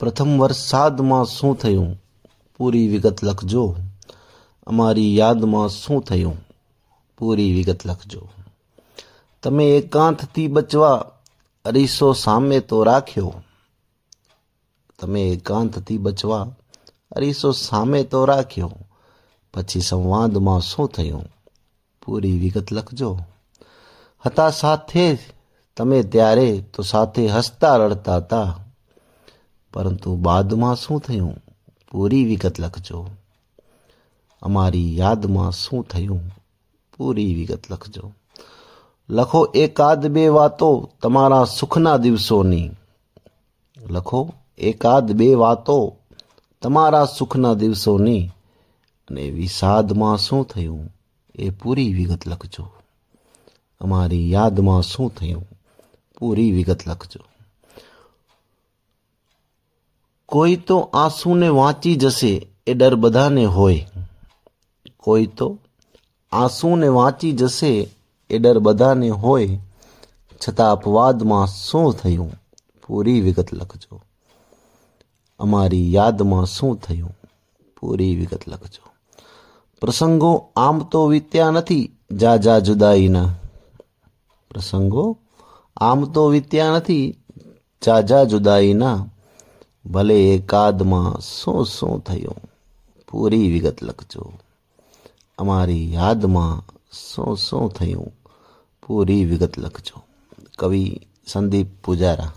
પ્રથમ વરસાદમાં શું થયું? પૂરી વિગત લખજો. અમારી યાદમાં શું થયું? પૂરી વિગત લખજો. તમે એકાંતથી બચવા અરીસો સામે તો રાખ્યો. તમે એકાંતથી બચવા અરીસો સામે તો રાખ્યો. પછી સંવાદમાં શું થયું? પૂરી વિગત લખજો. હતા સાથે તમે ત્યારે તો સાથે હસતા રડતા હતા. પરંતુ બાદમાં શું થયું? પૂરી વિગત લખજો. અમારી યાદમાં શું થયું? પૂરી વિગત લખજો. લખો એકાદ બે વાતો તમારા સુખના દિવસોની. લખો એકાદ બે વાતો તમારા સુખના દિવસોની. અને વિષાદમાં શું થયું? એ પૂરી વિગત લખજો. અમારી યાદમાં શું થયું? પૂરી વિગત લખજો. કોઈ તો આંસુને વાંચી જશે એ ડર બધાને હોય. કોઈ તો આંસુને વાંચી જશે એ ડર બધાને હોય. છતાં અપવાદમાં શું થયું? પૂરી વિગત લખજો. અમારી યાદમાં શું થયું? પૂરી વિગત લખજો. પ્રસંગો આમ તો વીત્યા નથી જા જા જુદાઈના. પ્રસંગો આમ તો વીત્યા નથી જા જા જુદાઈના. ભલે એકાદમાં શું શું થયું, પૂરી વિગત લખજો. અમારી યાદમાં શું શું થયું, પૂરી વિગત લખજો. કવિ સંદીપ પૂજારા.